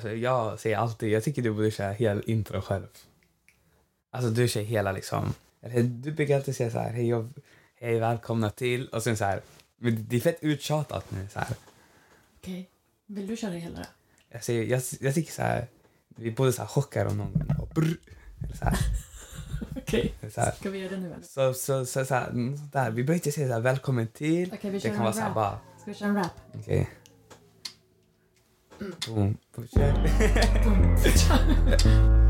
Alltså, jag säger alltid, jag tycker du borde köra hel intro själv. Alltså du kör hela liksom, du brukar alltid säga så här, hej, jag, hej välkomna till, och sen så här, men det är fett uttjatat nu så här. Okej. Vill du köra hela då? Jag, säger, jag, jag tycker så här, vi borde så här chocka dem någon gång. Och brr, eller så här, Okej. här. Ska vi göra det nu eller? Så, så, så, så här, där. Vi behöver inte säga så här, välkommen till. Okej, vi det kör kan en vara så här rap. bara, Ska vi köra en rap? okej. Boom, boom, kör.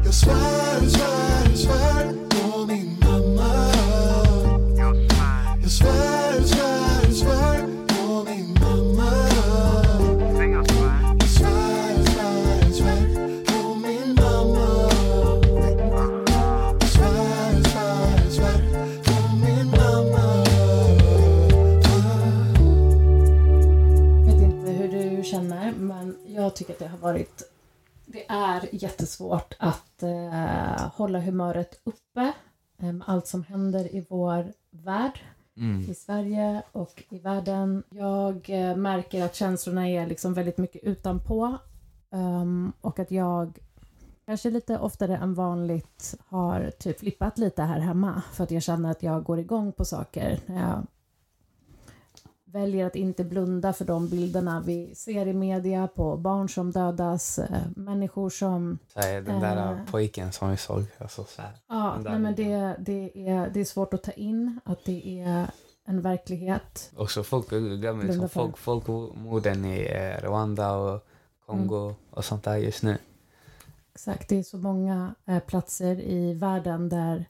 Jag tycker att det har varit... Det är jättesvårt att eh, hålla humöret uppe eh, med allt som händer i vår värld, Mm. i Sverige och i världen. Jag eh, märker att känslorna är liksom väldigt mycket utanpå ehm, och att jag kanske lite oftare än vanligt har typ flippat lite här hemma för att jag känner att jag går igång på saker när jag väljer att inte blunda för de bilderna vi ser i media på barn som dödas, eh, människor som... Här, den där Eh. pojken som vi såg. Alltså, så här. Ja, nej, men det, det, är, det är svårt att ta in att det är en verklighet. Också folk glömmer liksom, folk, folkmorden i eh, Rwanda och Kongo Mm. och sånt där just nu. Exakt, det är så många eh, platser i världen där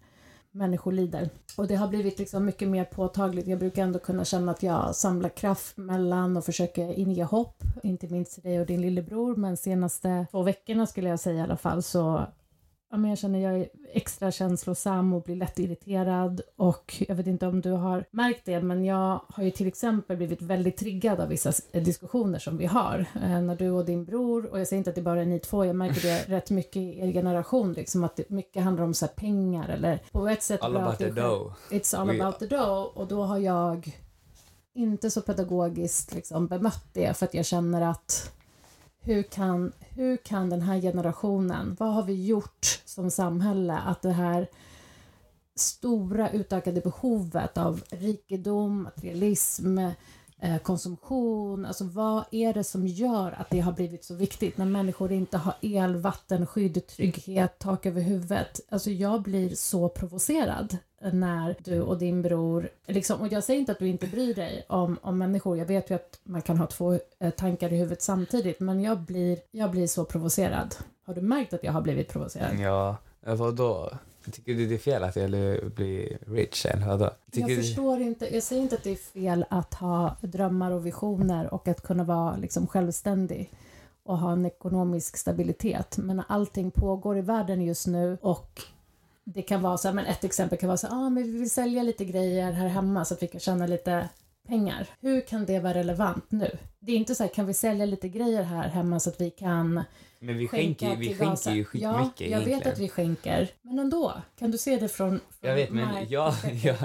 människor lider. Och det har blivit liksom mycket mer påtagligt. Jag brukar ändå kunna känna att jag samlar kraft mellan och försöker inge hopp, inte minst till dig och din lillebror. Men senaste två veckorna skulle jag säga i alla fall så ja, men jag känner jag är extra känslosam och blir lätt irriterad. Och jag vet inte om du har märkt det, men jag har ju till exempel blivit väldigt triggad av vissa diskussioner som vi har. Eh, när du och din bror, och jag säger inte att det bara är ni två, jag märker det rätt mycket i er generation, liksom att det mycket handlar om så pengar eller på ett sätt All about the dough. It's all We- about the dough. Och då har jag inte så pedagogiskt liksom bemött det för att jag känner att hur kan, hur kan den här generationen, vad har vi gjort som samhälle att det här stora utökade behovet av rikedom, materialism, eh, konsumtion, alltså vad är det som gör att det har blivit så viktigt när människor inte har el, vatten, skydd, trygghet, tak över huvudet. Alltså jag blir så provocerad när du och din bror, liksom, och jag säger inte att du inte bryr dig om, om människor, jag vet ju att man kan ha två eh, tankar i huvudet samtidigt, men jag blir, jag blir så provocerad. Har du märkt att jag har blivit provocerad? Ja, eh, vadå? Tycker du det är fel att jag blir rich eller vadå? Tycker Jag du... förstår inte, jag säger inte att det är fel att ha drömmar och visioner och att kunna vara liksom självständig och ha en ekonomisk stabilitet. Men allting pågår i världen just nu och det kan vara så här, men ett exempel kan vara så här, ah, men vi vill sälja lite grejer här hemma så att vi kan tjäna lite pengar. Hur kan det vara relevant nu? Det är inte så här, kan vi sälja lite grejer här hemma så att vi kan Men vi skänka skänker, vi till skänker Gaza? ju skitmycket Ja, jag vet egentligen. att vi skänker. Men ändå, kan du se det från, från Jag vet, men Mark jag, jag,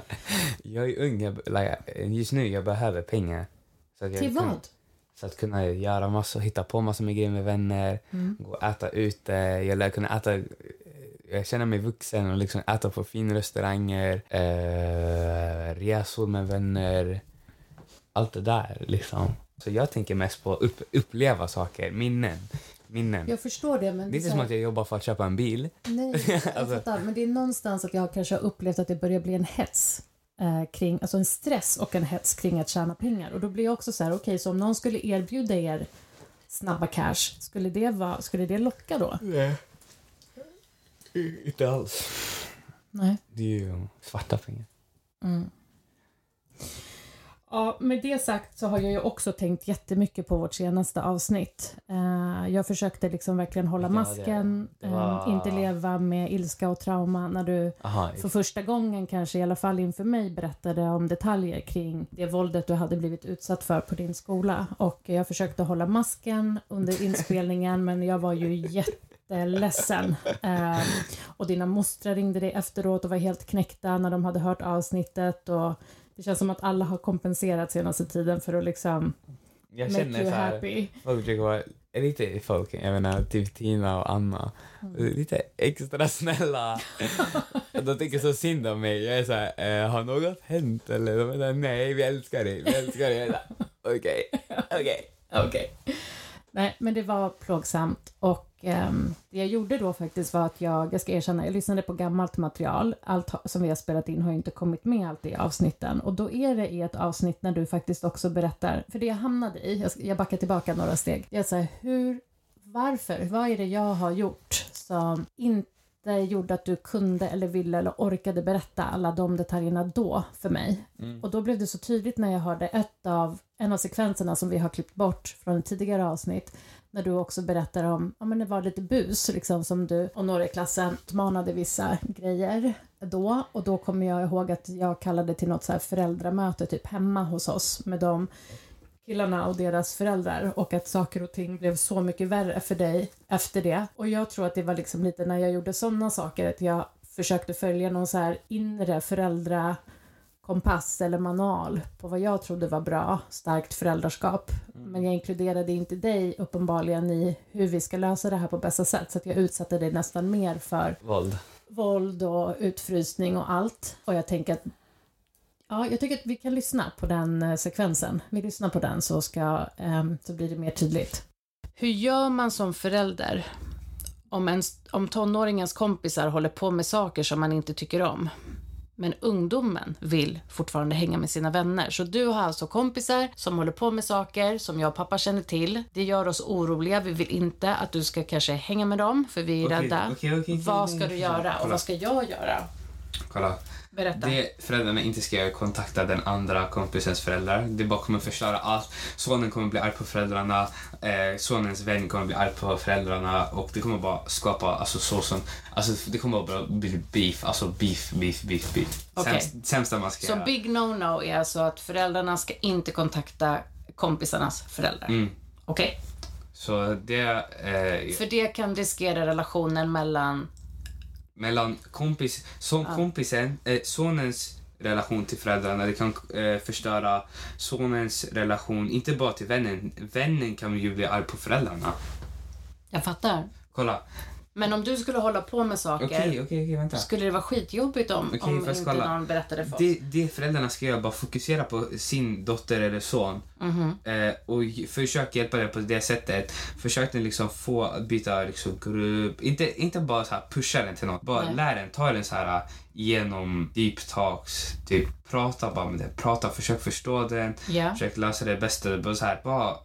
jag är ung. Jag, like, just nu jag behöver pengar. Så att jag Till kan- vad? Så att kunna göra massor, hitta på massor med grejer med vänner, Mm. gå och äta ute. Jag lär kunna äta... Jag känner mig vuxen och liksom äta på finrestauranger, eh, resor med vänner. Allt det där liksom. Så jag tänker mest på att upp, uppleva saker, minnen. minnen. Jag förstår det, men Det är inte så som att jag jobbar för att köpa en bil. Nej, jag Alltså- fattar. Men det är någonstans att jag kanske har upplevt att det börjar bli en hets eh, kring, alltså en stress och en hets kring att tjäna pengar. Och då blir jag också så här, okej, så om någon skulle erbjuda er snabba cash, skulle det, vara, skulle det locka då? Nej. Inte alls. Nej. Det är ju svarta pengar. Mm. Ja, med det sagt så har jag ju också tänkt jättemycket på vårt senaste avsnitt. Eh, jag försökte liksom verkligen hålla Ja, det- masken, det var- eh, inte leva med ilska och trauma när du Aha, för första gången kanske i alla fall inför mig berättade om detaljer kring det våldet du hade blivit utsatt för på din skola. Och jag försökte hålla masken under inspelningen men jag var ju jätteledsen. Eh, och dina mostrar ringde dig efteråt och var helt knäckta när de hade hört avsnittet. Och det känns som att alla har kompenserat senaste tiden för att liksom jag make känner you så här, happy. folk brukar vara, lite folk, jag menar typ Tina och Anna, Mm. lite extra snälla. de tycker så synd om mig. Jag är så här, eh, har något hänt? Eller de är nej, vi älskar dig, vi älskar dig. Okej, okej, okej. Nej, men det var plågsamt. Och ehm, det jag gjorde då faktiskt var att jag, jag ska erkänna, jag lyssnade på gammalt material. Allt som vi har spelat in har ju inte kommit med alltid i avsnitten. Och då är det i ett avsnitt när du faktiskt också berättar, för det jag hamnade i, jag, jag backar tillbaka några steg. Det så här, hur, varför, vad är det jag har gjort som inte gjorde att du kunde eller ville eller orkade berätta alla de detaljerna då för mig. Och då blev det så tydligt när jag hörde ett av, en av sekvenserna som vi har klippt bort från ett tidigare avsnitt när du också berättar om, ja men det var lite bus liksom som du och några i klassen utmanade vissa grejer då och då kommer jag ihåg att jag kallade till något så här föräldramöte typ hemma hos oss med de killarna och deras föräldrar och att saker och ting blev så mycket värre för dig efter det. Och jag tror att det var liksom lite när jag gjorde sådana saker att jag försökte följa någon så här inre föräldrakompass eller manual på vad jag trodde var bra, starkt föräldraskap. Men jag inkluderade inte dig uppenbarligen i hur vi ska lösa det här på bästa sätt så att jag utsatte dig nästan mer för Våld. våld och utfrysning och allt. Och jag tänker att Ja, jag tycker att vi kan lyssna på den eh, sekvensen. Vi lyssnar på den så, ska, ehm, så blir det mer tydligt. Hur gör man som förälder om, ens, om tonåringens kompisar håller på med saker som man inte tycker om? Men ungdomen vill fortfarande hänga med sina vänner. Så du har alltså kompisar som håller på med saker som jag och pappa känner till. Det gör oss oroliga. Vi vill inte att du ska kanske hänga med dem, för vi är Okej, rädda. okej, okej, vad ska du göra och vad ska jag göra? Kolla. Berätta. Det föräldrarna inte ska göra är kontakta den andra kompisens föräldrar. Det bara kommer förstöra allt. Sonen kommer bli arg på föräldrarna, eh, sonens vän kommer bli arg på föräldrarna och det kommer bara skapa alltså, så som, alltså, det kommer bara bli beef, alltså beef, beef, beef, beef. Okej. Sämst, sämsta man ska Så göra. big no-no är alltså att föräldrarna ska inte kontakta kompisarnas föräldrar. Mm. Okej? Så det eh, För det kan riskera relationen mellan... mellan kompis, son, Ja. kompisen, eh, sonens relation till föräldrarna, det kan eh, förstöra sonens relation, inte bara till vännen. Vännen kan ju bli arg på föräldrarna. Jag fattar. Kolla. Men om du skulle hålla på med saker, Okej, okej, okej, vänta. skulle det vara skitjobbigt om, Okej, om inte kolla. någon berättade för oss? Det, det föräldrarna ska göra, bara fokusera på sin dotter eller son Mhm. eh, och försök hjälpa den på det sättet. Försök den liksom få byta liksom grupp, inte, inte bara så pusha den till något, bara Nej. lär den, ta den så här genom deep talks, typ prata bara med den, prata, försök förstå den, Ja. försök lösa det bästa, bara så här, bara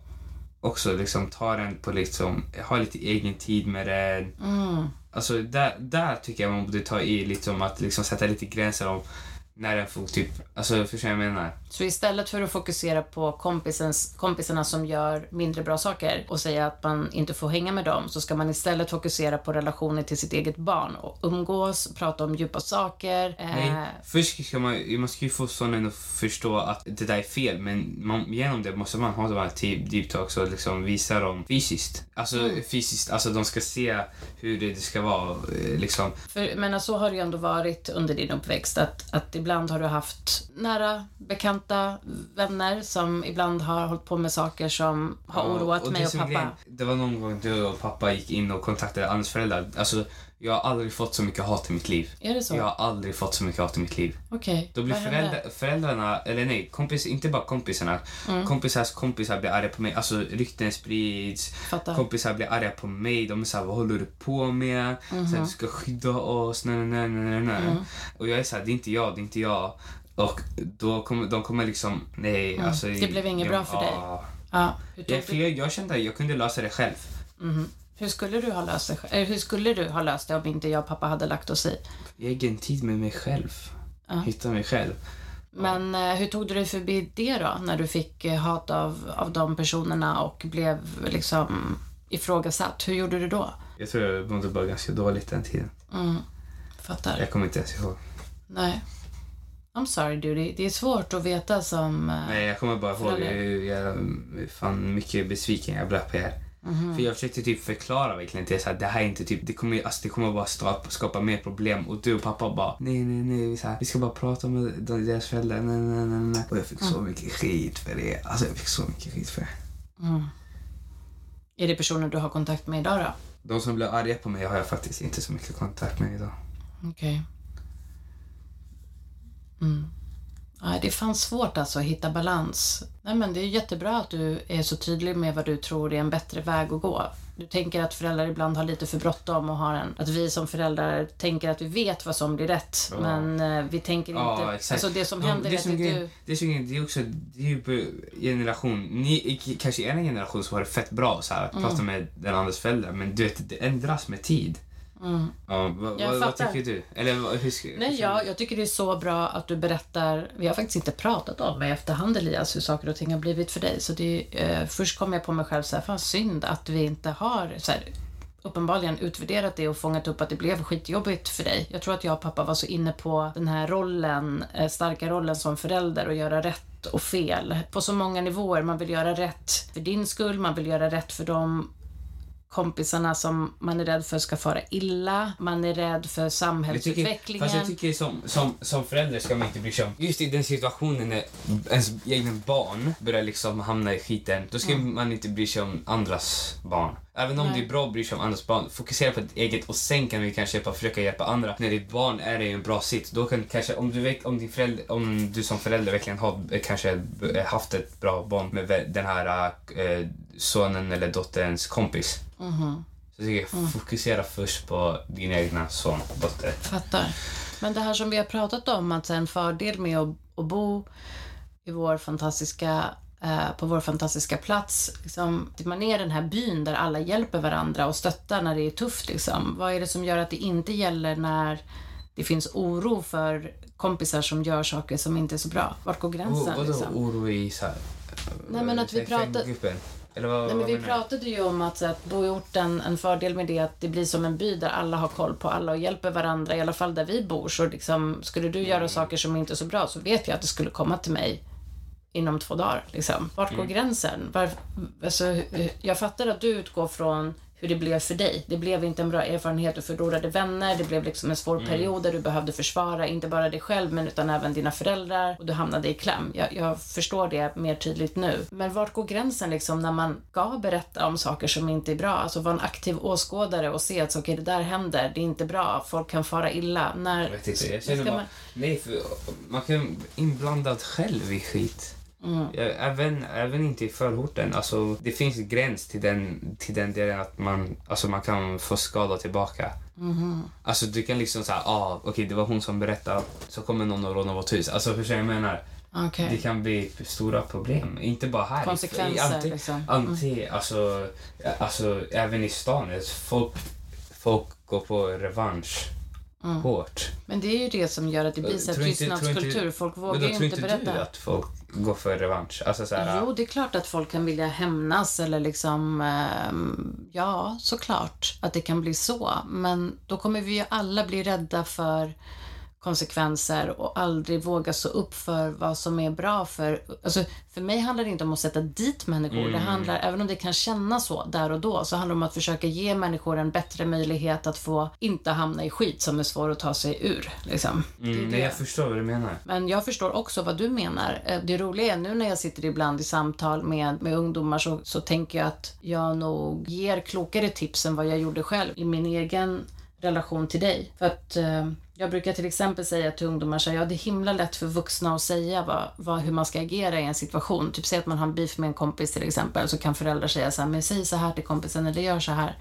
också liksom ta den på liksom, ha lite egen tid med den. Mm. Alltså där, där tycker jag man borde ta i liksom att liksom sätta lite gränser om när den får typ, alltså förstår du vad jag menar? Så istället för att fokusera på kompisens, kompisarna som gör mindre bra saker och säga att man inte får hänga med dem så ska man istället fokusera på relationen till sitt eget barn och umgås, prata om djupa saker. Eh, Nej, först ska man, man ska ju få sonen att förstå att det där är fel men man, genom det måste man ha de här deep, deep talks och liksom visa dem fysiskt. Alltså Mm. fysiskt, alltså de ska se hur det ska vara eh, liksom. För, men så har det ju ändå varit under din uppväxt att, att ibland har du haft nära bekanta vänner som ibland har hållit på med saker som har Ja, oroat och mig och pappa. grejen, det var någon gång du och pappa gick in och kontaktade Annas föräldrar. Alltså jag har aldrig fått så mycket hat i mitt liv. Är det så? Jag har aldrig fått så mycket hat i mitt liv. Okej. Då blir Vad hände? föräldrarna, eller nej, kompis, inte bara kompisarna. Mm. Kompisars kompisar blir arga på mig. Alltså rykten sprids. Fattar. Kompisar blir arga på mig. De är såhär, vad håller du på med? Så här, du ska skydda oss. Nej, nej, nej, nej. Mm. Och jag är såhär, det är inte jag, det är inte jag. Och då kommer, de kommer liksom, nej Mm. alltså. Det blev inget bra för dig. ja. Tog Jag, för jag, jag kände att jag kunde lösa det själv. Mhm. Hur skulle du ha löst det? eller Hur skulle du ha löst det om inte jag och pappa hade lagt oss i? Egen tid med mig själv. Ja. Hitta mig själv. Men eh, hur tog du dig förbi det då? När du fick eh, hat av, av de personerna och blev liksom ifrågasatt. Hur gjorde du då? Jag tror jag mådde bara ganska dåligt den tiden. Mm. Fattar. Jag kommer inte ens ihåg. Nej. I'm sorry dude, det är svårt att veta som... eh, Nej, jag kommer bara ihåg. Förälder. Jag, fan mycket besviken jag blev på er. Mhm. För jag försökte typ förklara verkligen till så här, det här är inte typ, det kommer, alltså, det kommer bara skapa, skapa mer problem. Och du och pappa bara, nej, nej, nej, vi, så här, vi ska bara prata med de- deras föräldrar. Nej, nej, nej, nej. Och jag fick så mycket skit för det. Alltså jag fick så mycket skit för det. Mm. Är det personer du har kontakt med idag då? De som blir arga på mig har jag faktiskt inte så mycket kontakt med idag. Okej. Mm. Ja, det är fan svårt alltså att hitta balans. Nej, men det är jättebra att du är så tydlig med vad du tror är en bättre väg att gå. Du tänker att föräldrar ibland har lite för bråttom och har en... Att vi som föräldrar tänker att vi vet vad som blir rätt. Ja. Men eh, vi tänker inte... Ja, exakt. Alltså det som De- händer det är att som du... Det grejen, det är också, det är ju generation, ni, kanske i er generation så var det fett bra så här, att Mm. prata med den andras föräldrar, men du vet, det ändras med tid. Mm. Ja, vad, Jag vad, tycker du? Eller hur ska, Nej, ja, jag tycker det är så bra att du berättar. Vi har faktiskt inte pratat om i efterhand Elias, hur saker och ting har blivit för dig. Så det eh, först kom jag på mig själv så här, fan synd att vi inte har så här, uppenbarligen utvärderat det och fångat upp att det blev skitjobbigt för dig. Jag tror att jag och pappa var så inne på den här rollen, eh, starka rollen som förälder och göra rätt och fel på så många nivåer. Man vill göra rätt för din skull, man vill göra rätt för dem kompisarna som man är rädd för ska fara illa, man är rädd för Jag tycker, samhällsutvecklingen. fast jag tycker som, som, som förälder ska man inte bry sig om. Just i den situationen när ens egna barn börjar liksom hamna i skiten, då ska man inte bry sig om andras barn. Även om Nej. det är bra att bry sig om andras barn, fokusera på ditt eget och sen kan vi kanske hjälpa, försöka hjälpa andra. När ditt barn är i en bra sitt, då kan kanske, om du, om din förälder, om du som förälder verkligen har kanske haft ett bra band med den här eh, sonen eller dotterns kompis. Mhm, Så tycker jag, fokusera först på din egna son, dotter. fattar. Men det här som vi har pratat om, att en fördel med att, att bo i vår fantastiska eh, på vår fantastiska plats. Liksom, man är den här byn där alla hjälper varandra och stöttar när det är tufft. Liksom. Vad är det som gör att det inte gäller när det finns oro för kompisar som gör saker som inte är så bra? Vart går Oh, gränsen? vadå liksom? oro i så här, Nej, men att vi pratar-? Eller vad, Nej, men vad vi pratade ju om att, att bo i orten, en fördel med det är att det blir som en by där alla har koll på alla och hjälper varandra, i alla fall där vi bor. Så liksom, skulle du göra saker som inte är så bra så vet jag att det skulle komma till mig inom två dagar. Liksom. Vart går gränsen? Var, alltså, jag fattar att du utgår från hur det blev för dig. Det blev inte en bra erfarenhet, du förlorade vänner, det blev liksom en svår period där du behövde försvara, inte bara dig själv men utan även dina föräldrar och du hamnade i kläm. Jag, jag förstår det mer tydligt nu. Men vart går gränsen liksom när man ska berätta om saker som inte är bra? Alltså vara en aktiv åskådare och se att okej, det där händer, det är inte bra, folk kan fara illa. När, Jag vet inte, jag känner bara... man- Nej, för man kan vara inblandad själv i skit. Mm. Även, även inte i förorten. Alltså, det finns en gräns till den, till den delen att man, alltså, man kan få skada tillbaka. Mhm. Alltså du kan liksom säga, ah, okej det var hon som berättade, så kommer någon och rånar vårt hus. Alltså förstår jag menar? Okej. Det kan bli stora problem. Inte bara här. Konsekvenser, i, anti, liksom. Mm. anti, alltså, alltså även i stan. Folk, folk går på revansch Mm. hårt. Men det är ju det som gör att det blir så Tror inte- tror inte- tystnadskultur. Folk vågar tror inte inte berätta. du att folk går för revansch? Alltså så här, Jo, det är klart att folk kan vilja hämnas eller liksom, ehm, ja, såklart att det kan bli så. Men då kommer vi ju alla bli rädda för konsekvenser och aldrig våga stå upp för vad som är bra för... Alltså, för mig handlar det inte om att sätta dit människor. Det handlar, även om det kan kännas så där och då, så handlar det om att försöka ge människor en bättre möjlighet att få inte hamna i skit som är svår att ta sig ur. Liksom. Det mm, det. nej, jag förstår vad du menar. Men jag förstår också vad du menar. Eh, Det roliga är nu när jag sitter ibland i samtal med, med ungdomar så, så tänker jag att jag nog ger klokare tips än vad jag gjorde själv i min egen relation till dig. För att eh, jag brukar till exempel säga till ungdomar så här, ja det är himla lätt för vuxna att säga vad, vad, hur man ska agera i en situation. Typ säg att man har en beef med en kompis till exempel så kan föräldrar säga så här, men säg så här till kompisen eller gör så här.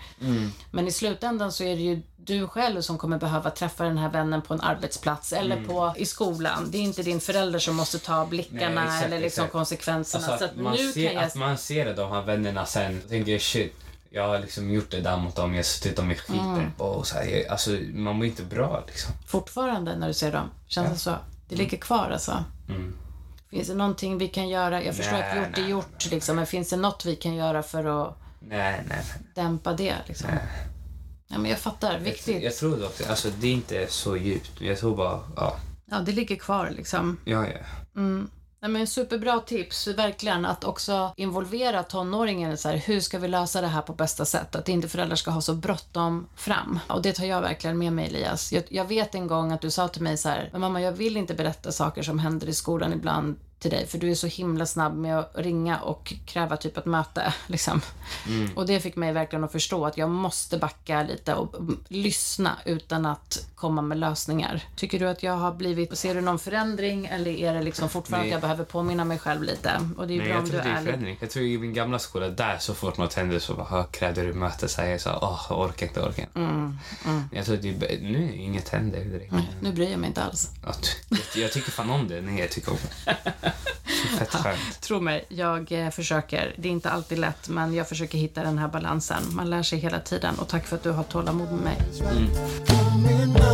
Men i slutändan så är det ju du själv som kommer behöva träffa den här vännen på en arbetsplats eller på, i skolan. Det är inte din förälder som måste ta blickarna Nej, exakt, eller liksom exakt. konsekvenserna. Alltså, så att att man, nu ser, kan jag... att man ser de här vännerna sen och tänker shit, jag har liksom gjort det där mot dem, jag har suttit dem i skiten. Mm. Och så här, jag- alltså, man mår inte bra liksom. Fortfarande när du ser dem. Känns det så? Det ligger kvar alltså. Mm. Finns det någonting vi kan göra? Jag förstår Nej, att gjort är nej. gjort liksom, men finns det något vi kan göra för att Nej, nej, nej. dämpa det liksom? Ja, men jag fattar. Jag, Viktigt. jag tror dock, alltså det är inte så djupt. Jag tror bara, ja, Ja, det ligger kvar liksom. ja, ja. Mm. Nej, men superbra tips, verkligen. Att också involvera tonåringen. i Så här, hur ska vi lösa det här på bästa sätt? Att inte föräldrar ska ha så bråttom fram. Och det tar jag verkligen med mig, Elias. Jag, jag vet en gång att du sa till mig så här, men mamma, jag vill inte berätta saker som händer i skolan ibland till dig för du är så himla snabb med att ringa och kräva typ ett möte. Liksom. Mm. Och det fick mig verkligen att förstå att jag måste backa lite och mm, lyssna utan att komma med lösningar. Tycker du att jag har blivit, ser du någon förändring eller är det liksom fortfarande Nej. att jag behöver påminna mig själv lite? Och det är ju Nej, bra jag om du tror det är förändring. Jag tror i min gamla skola, där så fort något hände så bara, krävde du möte, säger jag så åh, jag orkar inte, orkar inte. Mm, mm. Jag tror att det är, nu inget händer direkt. Nej, nu bryr jag mig inte alls. Jag, jag tycker fan om det. Nej, jag tycker om det. Så fett skönt. Tro mig, jag eh, försöker. Det är inte alltid lätt, men jag försöker hitta den här balansen. Man lär sig hela tiden och tack för att du har tålamod med mig. Ja,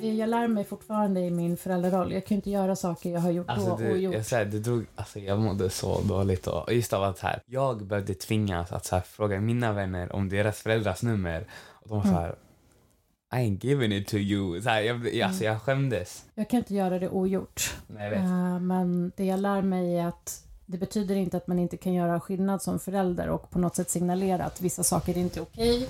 jag lär mig fortfarande i min föräldraroll. Jag kan inte göra saker jag har gjort Alltså, då det, och gjort. jag, så här, det drog, alltså, jag mådde så dåligt. Och just av att så här, jag behövde tvingas att så här, fråga mina vänner om deras föräldrars nummer. Och de var så Mm. här, I ain't giving it to you. Så här, jag, jag, alltså, jag skämdes. Jag kan inte göra det ogjort. Nej, jag vet. Eh, Men det jag lär mig är att det betyder inte att man inte kan göra skillnad som förälder och på något sätt signalera att vissa saker inte är okej.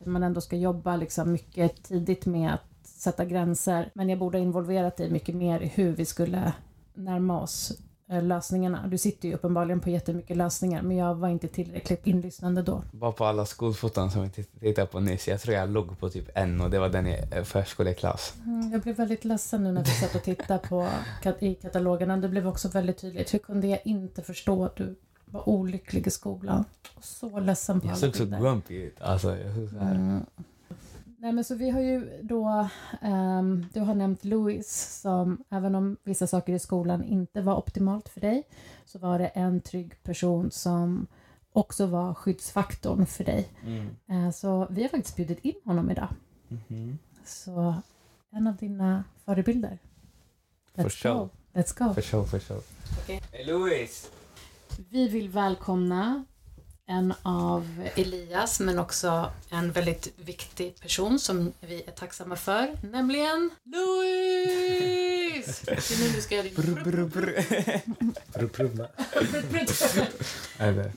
Att man ändå ska jobba liksom mycket tidigt med att sätta gränser. Men jag borde ha involverat dig mycket mer i hur vi skulle närma oss lösningarna. Du sitter ju uppenbarligen på jättemycket lösningar men jag var inte tillräckligt inlyssnande då. Bara på alla skolfoton som vi titt- tittade på nyss. Jag tror jag låg på typ en och det var den i eh, förskoleklass. Mm, Jag blev väldigt ledsen nu när vi satt och tittade på i katalogerna. Det blev också väldigt tydligt. Hur kunde jag inte förstå att du var olycklig i skolan? Och så ledsen på Jag såg så grumpy ut. Alltså, jag såg så här. Mm. Nej men så vi har ju då, ehm, du har nämnt Louis som även om vissa saker i skolan inte var optimalt för dig så var det en trygg person som också var skyddsfaktorn för dig. Mm. Eh, så vi har faktiskt bjudit in honom idag. Mhm. Så en av dina förebilder. For Let's sure. go. Let's go. För sure, för sure. Okej. Hey, Louis! Vi vill välkomna en av Elias, men också en väldigt viktig person som vi är tacksamma för, nämligen Louis! Det är nu du ska göra din...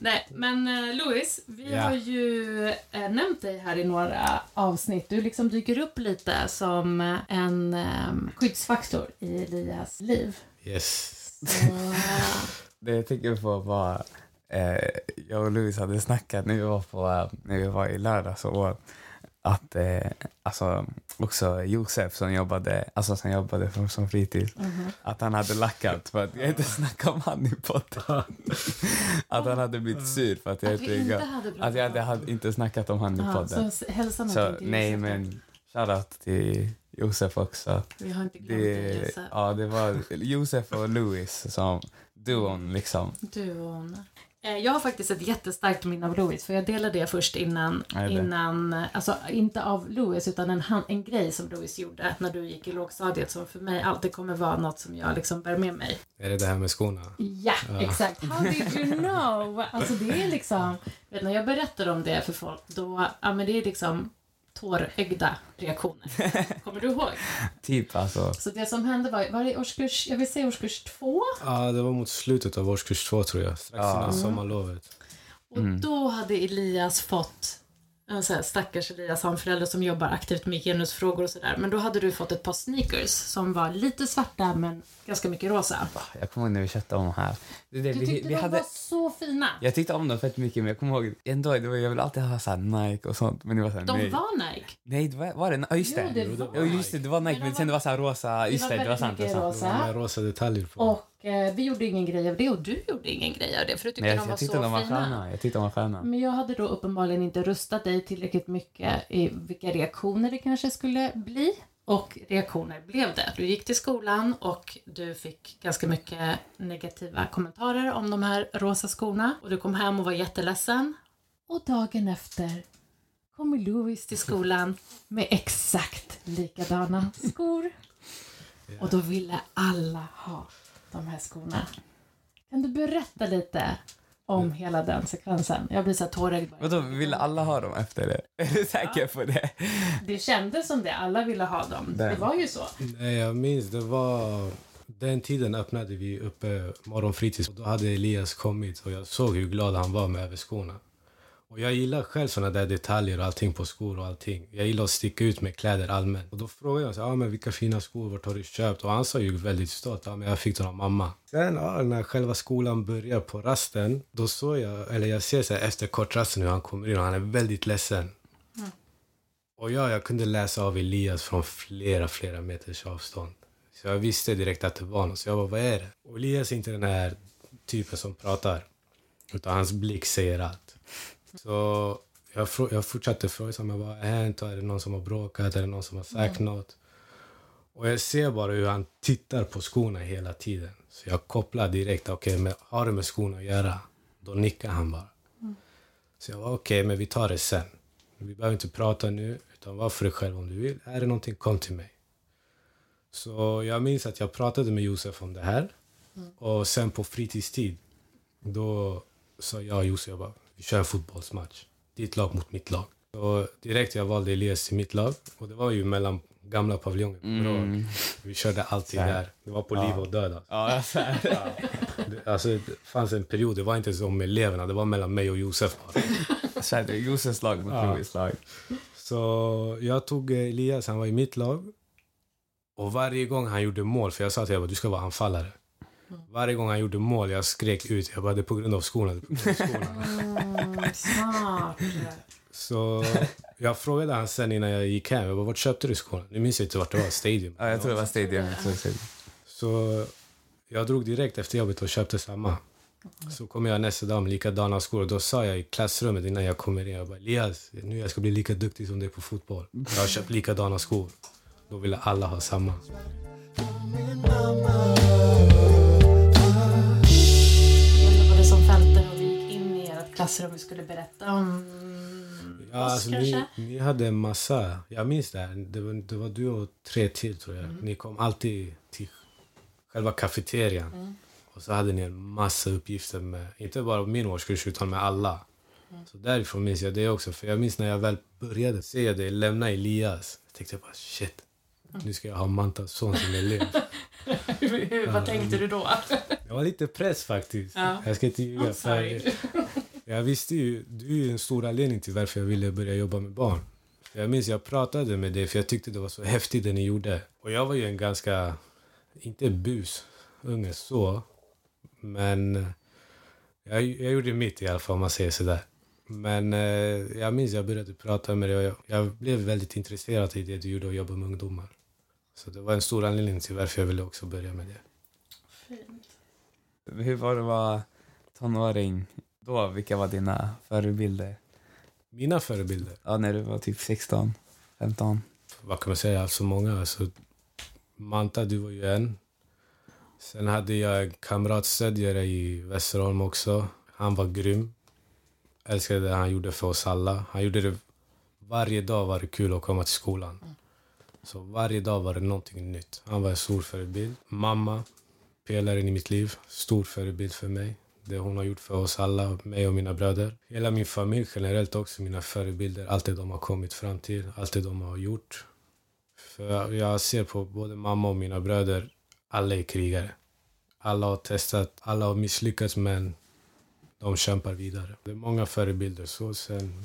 Nej, men eh, Louis, vi Ja. har ju eh, nämnt dig här i några avsnitt. Du liksom dyker upp lite som eh, en eh, skyddsfaktor i Elias liv. Yes. Så, Det jag tänker på var... Eh, jag och Louis hade snackat när vi var, på, eh, när vi var i lördags och att eh, alltså, också Josef som jobbade, alltså, som jobbade som, som fritids, mhm. att han hade lackat för att jag inte snackade om han i podden. att han hade blivit sur för att jag Att inte, inte hade att jag hade, hade inte snackat om han i podden. så hälsa Så, nej men shoutout till Josef också. Vi har inte glömt Det, Josef. ja, det var Josef och Louis som duon liksom. Duon. Eh, Jag har faktiskt ett jättestarkt minne av Louis, för jag delade det först innan, det? innan eh, alltså inte av Louis, utan en, en grej som Louis gjorde när du gick i lågstadiet som för mig alltid kommer vara något som jag liksom bär med mig. Är det det här med skorna? Ja, exakt. How did you know? Alltså det är liksom, vet, när jag berättar om det för folk, då, ja men det är liksom tårögda reaktioner. Kommer du ihåg? Typ alltså. Så det som hände var, var det årskurs, jag vill säga årskurs två? Ja, det var mot slutet av årskurs två tror jag. Strax Ja. innan Mm. sommarlovet. Och Mm. då hade Elias fått, så här, stackars Elias, han förälder som jobbar aktivt med genusfrågor och sådär. Men då hade du fått ett par sneakers som var lite svarta men ganska mycket rosa. Jag kommer ihåg när vi köpte dem här. Det, det, Du tyckte vi de hade, var så fina. jag tyckte om dem fett mycket men jag kommer ihåg en dag, det var, jag ville alltid ha så här Nike och sånt men det var så här, De nej. var Nike. Nej, det var, var det? Ja just Jo, det. det var Ja just det, det var Nike Men de men sen det var så här rosa, just var det, det var sant. Det var. Det rosa detaljer på. Och eh, vi gjorde ingen grej av det och du gjorde ingen grej av det för du tyckte Nej, de jag, var jag tyckte så de var fina. sköna. Jag tyckte de var sköna. Men jag hade då uppenbarligen inte rustat dig tillräckligt mycket i vilka reaktioner det kanske skulle bli. Och reaktioner blev det. Du gick till skolan och du fick ganska mycket negativa kommentarer om de här rosa skorna. Och du kom hem och var jätteledsen. Och dagen efter kommer Louis till skolan med exakt likadana skor. Och då ville alla ha de här skorna. Kan du berätta lite om hela den sekvensen? Jag blir så här tårögd. Vadå, ville alla ha dem efter det? Är du säker på det? Det kändes som det. Alla ville ha dem. Där. Det var ju så. Nej, jag minns det var... Den tiden öppnade vi uppe morgonfritids och då hade Elias kommit och jag såg hur glad han var med överskorna. Och jag gillar själv såna där detaljer och allting på skor och allting. Jag gillar att sticka ut med kläder allmänt. Och då frågade jag så, ah, men vilka fina skor, vart har du köpt? Och han sa ju väldigt stolt, ah, men jag fick dem av mamma. Sen ja, när själva skolan börjar på rasten, då såg jag, eller jag ser så här, efter kortrasten hur han kommer in och han är väldigt ledsen. Och ja, jag kunde läsa av Elias från flera, flera meters avstånd. Så jag visste direkt att det var något. Så jag bara, vad är det? Och Elias är inte den här typen som pratar. Utan hans blick säger allt. Så jag, jag fortsatte fråga, men vad har hänt? Är det någon som har bråkat? Är det någon som har sagt något? Och jag ser bara hur han tittar på skorna hela tiden. Så jag kopplar direkt, okej, men har det med skorna att göra? Då nickar han bara. Så jag var okej, men vi tar det sen. Vi behöver inte prata nu, utan var för dig själv om du vill. Är det någonting, kom till mig. Så jag minns att jag pratade med Josef om det här. Och sen på fritidstid, då sa jag och Josef, jag bara, vi kör en fotbollsmatch. Ditt lag mot mitt lag. Så direkt jag valde Elias till mitt lag. Och det var ju mellan gamla paviljongen. Mm. Vi körde alltid där. Det var på Ja. liv och död. Alltså. Ja, så här. Det, alltså, det fanns en period, det var inte som med eleverna, det var mellan mig och Josef bara. Så här, det är Josefs lag mot Ja. Louis lag. Så jag tog eh, Elias, han var i mitt lag. Och varje gång han gjorde mål, för jag sa till honom du ska vara anfallare. Varje gång han gjorde mål, jag skrek ut. Jag bara, det är på grund av skorna. Mm, smart. Så jag frågade han sen innan jag gick hem. Jag bara, vart köpte du skorna? Nu minns jag inte vart det var. Stadium. Ja, jag tror det var Stadium. Så jag drog direkt efter jobbet och köpte samma. Så kom jag nästa dag med likadana skor. Och då sa jag i klassrummet innan jag kommer in. Jag bara, Elias, nu jag ska bli lika duktig som dig på fotboll. Jag har köpt likadana skor. Då ville alla ha samma. Klassrum och skulle berätta om Ja, oss alltså, ni, kanske? ni hade en massa. Jag minns det. här. Det var, det var du och tre till tror jag. Ni kom alltid till själva kafeterian. Och så hade ni en massa uppgifter med, inte bara min årskurs utan med alla. Så därifrån minns jag det också. För jag minns när jag väl började se dig lämna Elias. Jag tänkte bara shit. Nu ska jag ha Mantas son som elev. Hur, vad tänkte du då? Det var lite press faktiskt. Ja. Jag ska inte ljuga. Jag visste ju, du är en stor anledning till varför jag ville börja jobba med barn. För Jag minns jag pratade med dig för jag tyckte det var så häftigt det ni gjorde. Och jag var ju en ganska, inte bus, unge så. Men jag, jag gjorde mitt i alla fall om man säger sådär. Men eh, jag minns jag började prata med dig och jag, jag blev väldigt intresserad i det du gjorde och jobba med ungdomar. Så det var en stor anledning till varför jag ville också börja med det. Fint. Hur var det att vara tonåring då? Vilka var dina förebilder? Mina förebilder? Ja, när du var typ 16, 15. vad kan man säga, alltså många. Alltså, Manta, du var ju en. Sen hade jag en kamratstödjare i Västerholm också. Han var grym. Älskade det han gjorde för oss alla. Han gjorde det varje dag var det kul att komma till skolan. Så varje dag var det någonting nytt. Han var en stor förebild. Mamma, pelaren i mitt liv, stor förebild för mig. Det hon har gjort för oss alla, mig och mina bröder. Hela min familj generellt också, mina förebilder. Allt det de har kommit fram till, allt det de har gjort. För jag ser på både mamma och mina bröder, alla är krigare. Alla har testat, alla har misslyckats men de kämpar vidare. Det är många förebilder. Så sen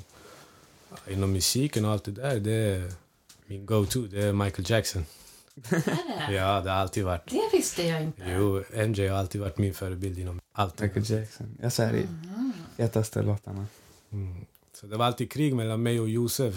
inom musiken och allt det där, det är min go-to, det är Michael Jackson. Är det? Ja, det har alltid varit. Det visste jag inte. Jo, MJ har alltid varit min förebild inom allt. Michael Jackson. Jag säger det. Fetaste låtarna. Mm. Så det var alltid krig mellan mig och Josef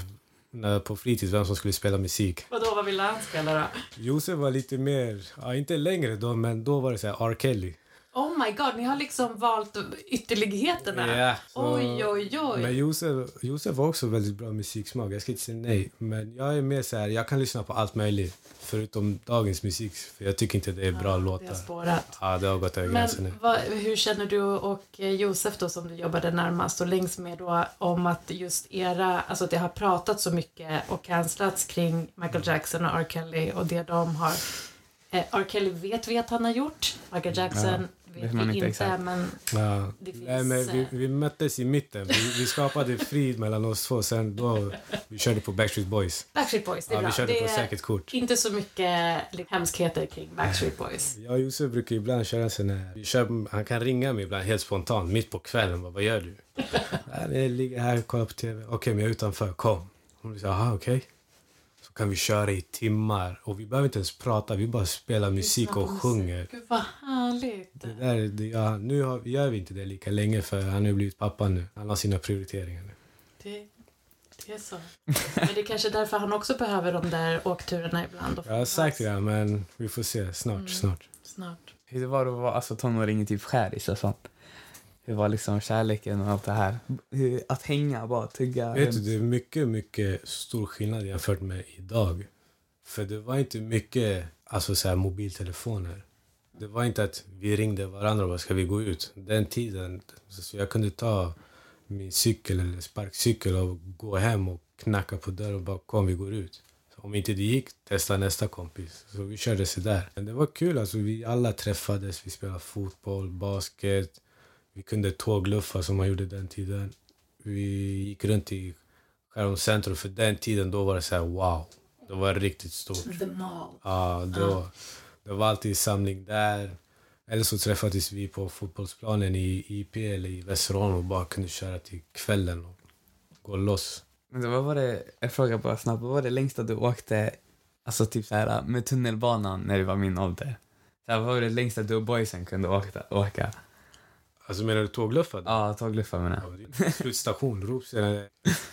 när, på fritids, vem som skulle spela musik. Vadå, vad ville han spela då? Josef var lite mer, ja, inte längre då, men då var det så här R. Kelly. Oh my god, ni har liksom valt ytterligheterna. Ja, så- Oj, oj, oj. Men Josef, Josef var också väldigt bra musiksmak. Jag ska inte säga nej. Men jag är mer så här, jag kan lyssna på allt möjligt. Förutom dagens musik. För jag tycker inte det är bra Det har låtar. spårat. Ja, det har gått över gränsen nu. Men vad, hur känner du och eh, Josef då som du jobbade närmast och längst med då om att just era, alltså att det har pratat så mycket och cancellats kring Michael Jackson och R. Kelly och det de har. Eh, R. Kelly vet vi att han har gjort. Michael Jackson vet man vi inte exakt. men Ja. Nej, men vi, eh, vi möttes i mitten. Vi, vi skapade frid mellan oss två. Sen då, vi körde på Backstreet Boys. Backstreet Boys, det är Ja, bra. vi körde det på är säkert kort. inte så mycket liksom, hemskheter kring Backstreet Boys. Jag och Josef brukar ibland köra här... Vi kör, han kan ringa mig ibland helt spontant, mitt på kvällen. Bara, Vad gör du? "Ja, Jag ligger här och kollar på TV. Okej, men jag är utanför. Kom. Vi säger, aha, okej. Så kan vi köra i timmar. Och vi behöver inte ens prata, vi bara spelar musik och sjunger. Gud vad härligt. Det där, det, ja, nu har, gör vi inte det lika länge för han har blivit pappa nu. Han har sina prioriteringar nu. Det, det är så. Men det är kanske därför han också behöver de där åkturerna ibland. och Jag har sagt det, men vi får se. Snart, Mm. snart. Snart. Hur var det att vara alltså, tonåring i typ skäris och sånt? Hur var liksom kärleken och allt det här? Att hänga, bara tugga. Vet du, det är mycket, mycket stor skillnad jämfört med idag. För det var inte mycket alltså så här, mobiltelefoner. Det var inte att vi ringde varandra och bara, ska vi gå ut? Den tiden, så jag kunde ta min cykel eller sparkcykel och gå hem och knacka på dörren och bara kom vi går ut. Så om inte det gick, testa nästa kompis. Så vi körde så där. Men det var kul, alltså vi alla träffades, vi spelade fotboll, basket. Vi kunde tågluffa som man gjorde den tiden. Vi gick runt i Skärholms centrum. För den tiden då var det så här wow. Det var riktigt stort. The Mall. Ja, det, var, det var alltid samling där. Eller så träffades vi på fotbollsplanen i IP eller i Västerås och bara kunde köra till kvällen och gå loss. Men vad var det, jag frågar bara snabbt, vad var det längsta du åkte, alltså typ så här med tunnelbanan när du var min ålder? Så här, vad var det längsta du och boysen kunde åka? åka? Alltså menar du tågluffar? Ja, tågluffar menar jag. Det Slutstation, Ropsten.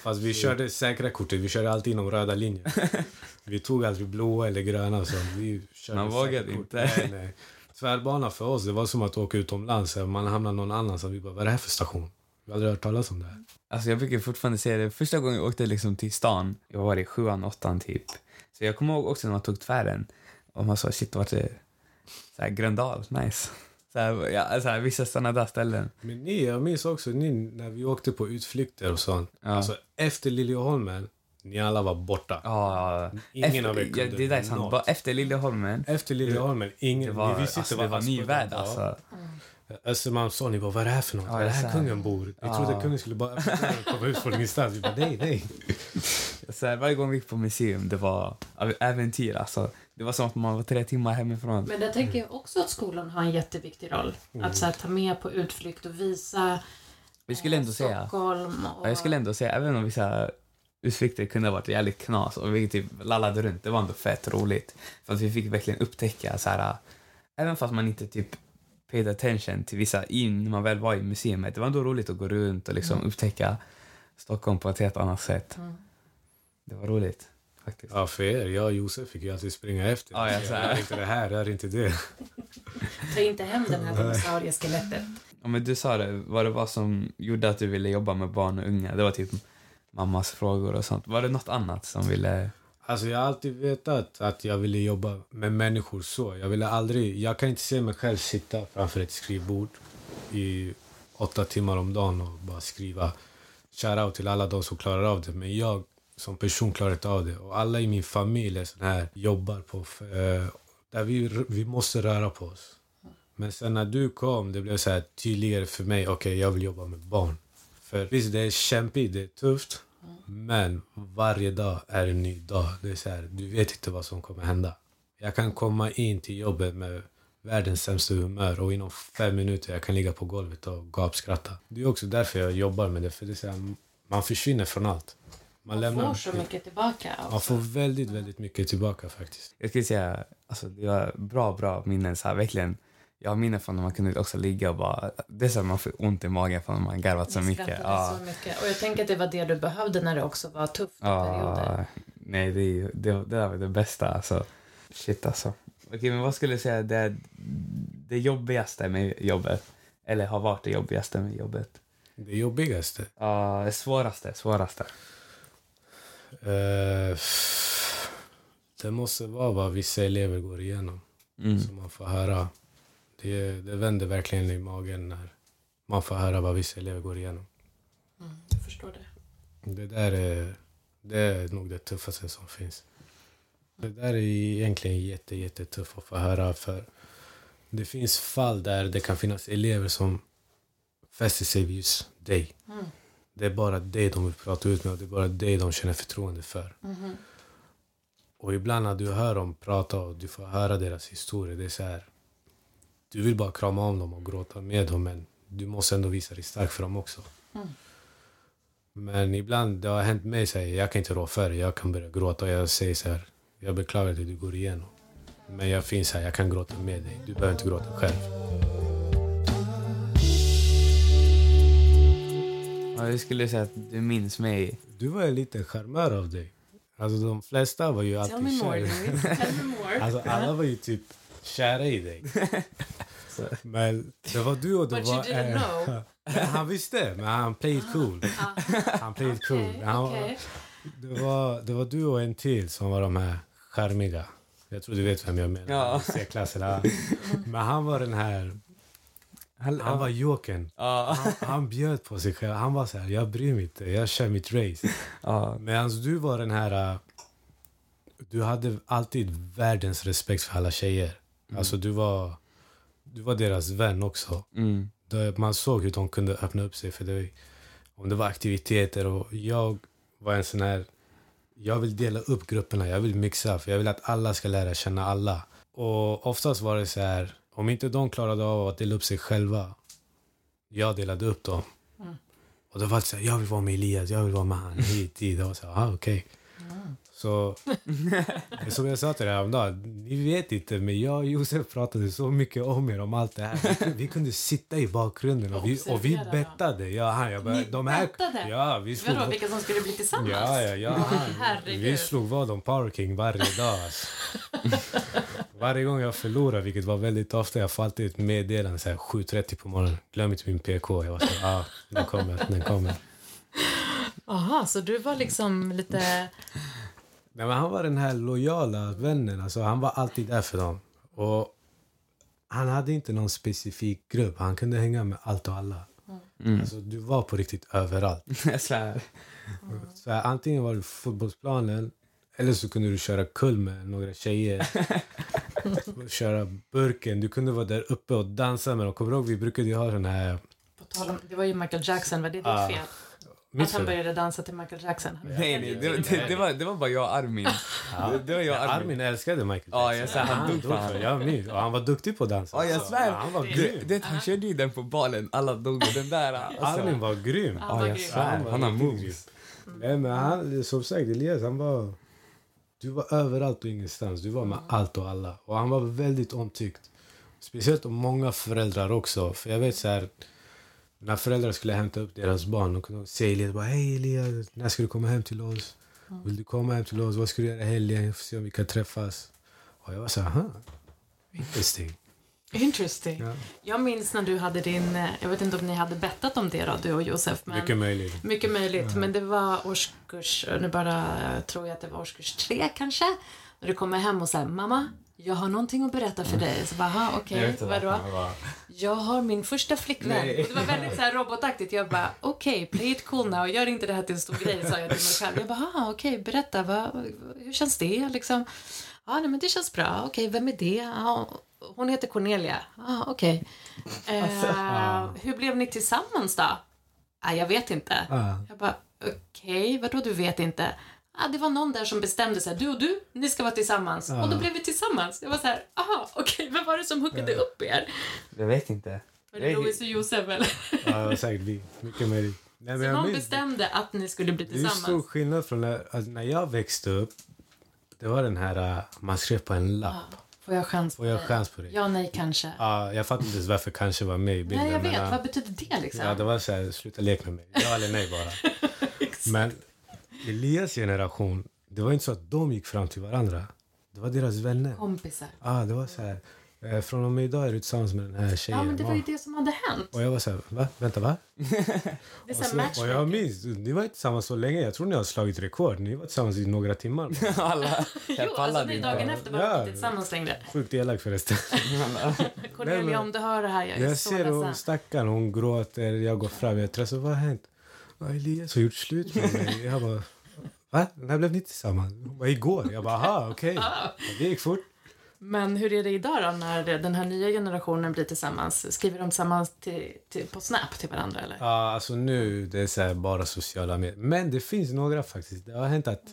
Fast vi körde säkra kortet, vi körde alltid inom röda linjen. Vi tog aldrig blåa eller gröna. Så vi körde Man vågade inte. Nej, nej. Tvärbana för oss, det var som att åka utomlands. Man hamnar någon annanstans. Vi bara, vad är det här för station? Vi har aldrig hört talas om det här. Alltså jag brukar fortfarande säga det, första gången jag åkte liksom till stan, jag var i sjuan, åttan typ. Så jag kommer ihåg också när man tog tvären, och man sa shit vart är så här, Gröndal, nice. Så här, ja, så här, vissa sådana där ställen. Men ni, jag minns också ni, när vi åkte på utflykter och sånt. Ja. Alltså efter Liljeholmen, ni alla var borta. Ja, Ingen efter, av er ja, kunde det där är sant. något. Bara efter Liljeholmen, Efter Liljeholmen, ingen, det var, ni visste alltså, det var ny värld alltså. Östermalmstorg, ni bara, vad är det här för något? Ja, är det här kungen bor? Vi trodde Ja. kungen skulle bara komma ut från ingenstans. Vi bara, nej, nej. Så här, varje gång vi gick på museum, det var äventyr alltså. Det var som att man var tre timmar hemifrån. Men där tänker jag också att skolan har en jätteviktig roll. Att så här, ta med på utflykt och visa Vi skulle ändå eh, säga, Stockholm. Och, ja, jag skulle ändå säga, även om vissa utflykter kunde ha varit jävligt knas och vi typ lallade runt, det var ändå fett roligt. För att vi fick verkligen upptäcka så här, även fast man inte typ paid attention till vissa in när man väl var i museet, det var ändå roligt att gå runt och liksom upptäcka Stockholm på ett helt annat sätt. Mm. Det var roligt faktiskt. Ja, för er. Jag och Josef fick ju alltid springa efter. Ja, jag så här. är inte det här, jag är inte det. Ta inte hem den här dinosaurieskelettet. Ja, men du sa det, vad det var som gjorde att du ville jobba med barn och unga. Det var typ mammas frågor och sånt. Var det något annat som ville... Alltså jag har alltid vetat att jag ville jobba med människor så. Jag ville aldrig, jag kan inte se mig själv sitta framför ett skrivbord i åtta timmar om dagen och bara skriva shoutout till alla de som klarar av det. Men jag som person klarar inte av det. Och alla i min familj är sådana här, jobbar på, eh, där vi, vi måste röra på oss. Men sen när du kom, det blev så här tydligare för mig, okej jag vill jobba med barn. För visst, det är kämpigt, det är tufft. Men varje dag är en ny dag. Det är så här, du vet inte vad som kommer hända. Jag kan komma in till jobbet med världens sämsta humör och inom fem minuter jag kan ligga på golvet och gapskratta. Det är också därför jag jobbar med det. För det är så här, man försvinner från allt. Man, Man får så mycket tillbaka. Man Också. får väldigt, väldigt mycket tillbaka faktiskt. Jag skulle säga, alltså det var bra, bra minnen. Så här, verkligen. Jag har minnen från när man kunde också ligga och bara... Det är så att man får ont i magen för att man garvat så mycket. Ja. så mycket. Och jag tänker att det var det du behövde när det också var tufft perioder. Ja, nej, det, det, det där var det bästa. Alltså. Shit, alltså. Okej, men vad skulle du säga det, det jobbigaste med jobbet? Eller har varit det jobbigaste med jobbet? Det jobbigaste? Ja, det svåraste, svåraste. Eh, det måste vara vad vissa elever går igenom. Mm. Som man får höra. Det, det vänder verkligen i magen när man får höra vad vissa elever går igenom. Mm, jag förstår det. Det där är, det är nog det tuffaste som finns. Det där är egentligen jätte, jättetufft att få höra. För det finns fall där det kan finnas elever som fäster sig vid just dig. Det är bara dig de vill prata ut med och det är bara dig de känner förtroende för. Och ibland när du hör dem prata och du får höra deras historia, det är så här. Du vill bara krama om dem och gråta med dem, men du måste ändå visa dig stark för dem också. Men ibland, det har hänt mig, så här, jag kan inte rå för det. Jag kan börja gråta och jag säger så här, jag beklagar det du går igenom. Men jag finns här, jag kan gråta med dig. Du behöver inte gråta själv. Ja, jag skulle säga att du minns mig. Du var en liten charmör av dig. Alltså de flesta var ju Tell alltid kära. Tell me more. Alltså alla var ju typ kära i dig. Men det var du och det But you var... didn't eh, know. han visste, men han played cool. Han played cool. Okej, Han, okej. det, var, det var du och en till som var de här charmiga. Jag tror du vet vem jag menar. Ja. C-klassen. ja. Men han var den här... Han, Han var jokern. Ja. Han, han bjöd på sig själv. Han var så här, jag bryr mig inte. Jag kör mitt race. ja. Medan du var den här... äh, Du hade alltid världens respekt för alla tjejer. Alltså du var... Du var deras vän också. Mm. Man såg hur de kunde öppna upp sig för dig. Om det var aktiviteter och jag var en sån här... Jag vill dela upp grupperna, jag vill mixa för jag vill att alla ska lära känna alla. Och oftast var det så här, om inte de klarade av att dela upp sig själva, jag delade upp dem. Och då var det så här, jag vill vara med Elias, jag vill vara med han, hit, dit. Var så ah, okej. Så, som jag sa till dig häromdagen, ni vet inte, men jag och Josef pratade så mycket om er, om allt det här. Vi, kunde- sitta i bakgrunden och vi, och vi bettade. Ja, han, jag bara, Ni de här, bettade? Ja, vi slog, Vadå, vilka som skulle bli tillsammans? ja, ja, ja, han, Herregud. vi slog vad om Power King varje dag. Alltså. Varje gång jag förlorar, vilket var väldigt ofta, jag får alltid ett meddelande så här 7.30 på morgonen. Glöm inte min PK. Jag var så här, ah, den kommer, den kommer. Aha, så du var liksom lite... Nej, men han var den här lojala vännen. Alltså, han var alltid där för dem. Och han hade inte någon specifik grupp. Han kunde hänga med allt och alla. Mm. Alltså, du var på riktigt överallt. Jag svär. Så här, antingen var du fotbollsplanen eller så kunde du köra kull med några tjejer. köra burken. Du kunde vara där uppe och dansa med dem. Kommer du ihåg? Vi brukade ju ha den här... På tal om, det var ju Michael Jackson, var det ditt Ah, fel? Att han började dansa till Michael Jackson? Nej, nej, det, det, det, var, det var bara jag och Armin. Det, det var jag och Ja, Armin. Armin älskade Michael Jackson. Ja, jag sa han dog för för han. Jag minns. Och han var duktig på att dansa. Ja, jag Så, svär. ja, Han var grym. det, han körde ju den på balen. Alla dog. Den där. Alltså. Armin var grym. Han var Ja, jag svär. Han har moves. Nej, men han, som sagt, Elias, han var... Du var överallt och ingenstans. Du var med allt och alla. Och han var väldigt omtyckt. Speciellt om många föräldrar också. För jag vet så här... När föräldrar skulle hämta upp deras barn, de kunde säga Elias bara Hej Elias, när ska du komma hem till oss? Vill du komma hem till oss? Vad ska du göra i helgen? Får se om vi kan träffas. Och jag var så här, interesting. Interesting. Ja. Jag minns när du hade din, eh, jag vet inte om ni hade bettat om det då, du och Josef. Men Mycket möjligt. mycket möjligt. Men det var årskurs, nu bara tror jag att det var årskurs tre kanske. När du kommer hem och säger mamma, jag har någonting att berätta för dig. Så bara, "Aha, okej, vadå? Jag har min första flickvän. Det var väldigt så här robotaktigt. Jag bara, okej, play it cool now. Gör inte det här till en stor grej, sa jag till mig själv. Jag bara, "Ah, okej, berätta. Vad, hur känns det? Liksom. Ja, nej, men det känns bra. Okej, vem är det? Ja, hon heter Cornelia. Ja, okej. Eh, hur blev ni tillsammans då? Ah, jag vet inte. Ah. Jag bara, okej, vadå du vet inte? Ah, det var någon där som bestämde sig. Du och du, ni ska vara tillsammans. Och då blev vi tillsammans. Jag var så här, aha, okej, vem var det som hookade upp er? Jag vet inte. Var det Louis och Josef eller? Ja, säkert vi. Mycket möjligt. Nej, men Så någon minns- bestämde att ni skulle bli Det är stor tillsammans. skillnad från när, alltså, när jag växte upp. Det var den här, uh, man skrev på en lapp. Ja, får jag chans på Får jag det? chans på det? Ja, nej, kanske. Ja, jag fattar inte ens varför kanske var med i bilden. nej, jag men, vet. ja, Vad betyder det liksom? Ja, det var så här, sluta leka med mig. Ja eller nej bara. Men Elias generation, det var inte så att de gick fram till varandra. Det var deras vänner. Kompisar. Ja, det var så här. eh, Från och med idag är du tillsammans med den här tjejen. Ja, men det var ju det som hade hänt. Och jag var så här, va? Vänta, va? Det är Och, så och jag minns, ni var inte tillsammans så länge. Jag tror ni har slagit rekord. Ni var tillsammans i några timmar. Alla. Jo, Jag alltså dagen efter var vi Ja. inte tillsammans längre. Sjukt elak förresten. Cornelia, om du hör det här, jag är Jag så ser hon, stackaren, hon gråter. Jag går fram. Jag tror så vad har hänt? Ja, Elias har gjort slut med mig. Jag bara, va? När blev ni tillsammans? Hon bara, igår. Jag bara, aha, okej. Det gick fort. Men hur är det idag då när den här nya generationen blir tillsammans? Skriver de tillsammans till, till, på Snap till varandra eller? Ja, alltså nu det är så bara sociala medier. Men det finns några faktiskt. Det har hänt att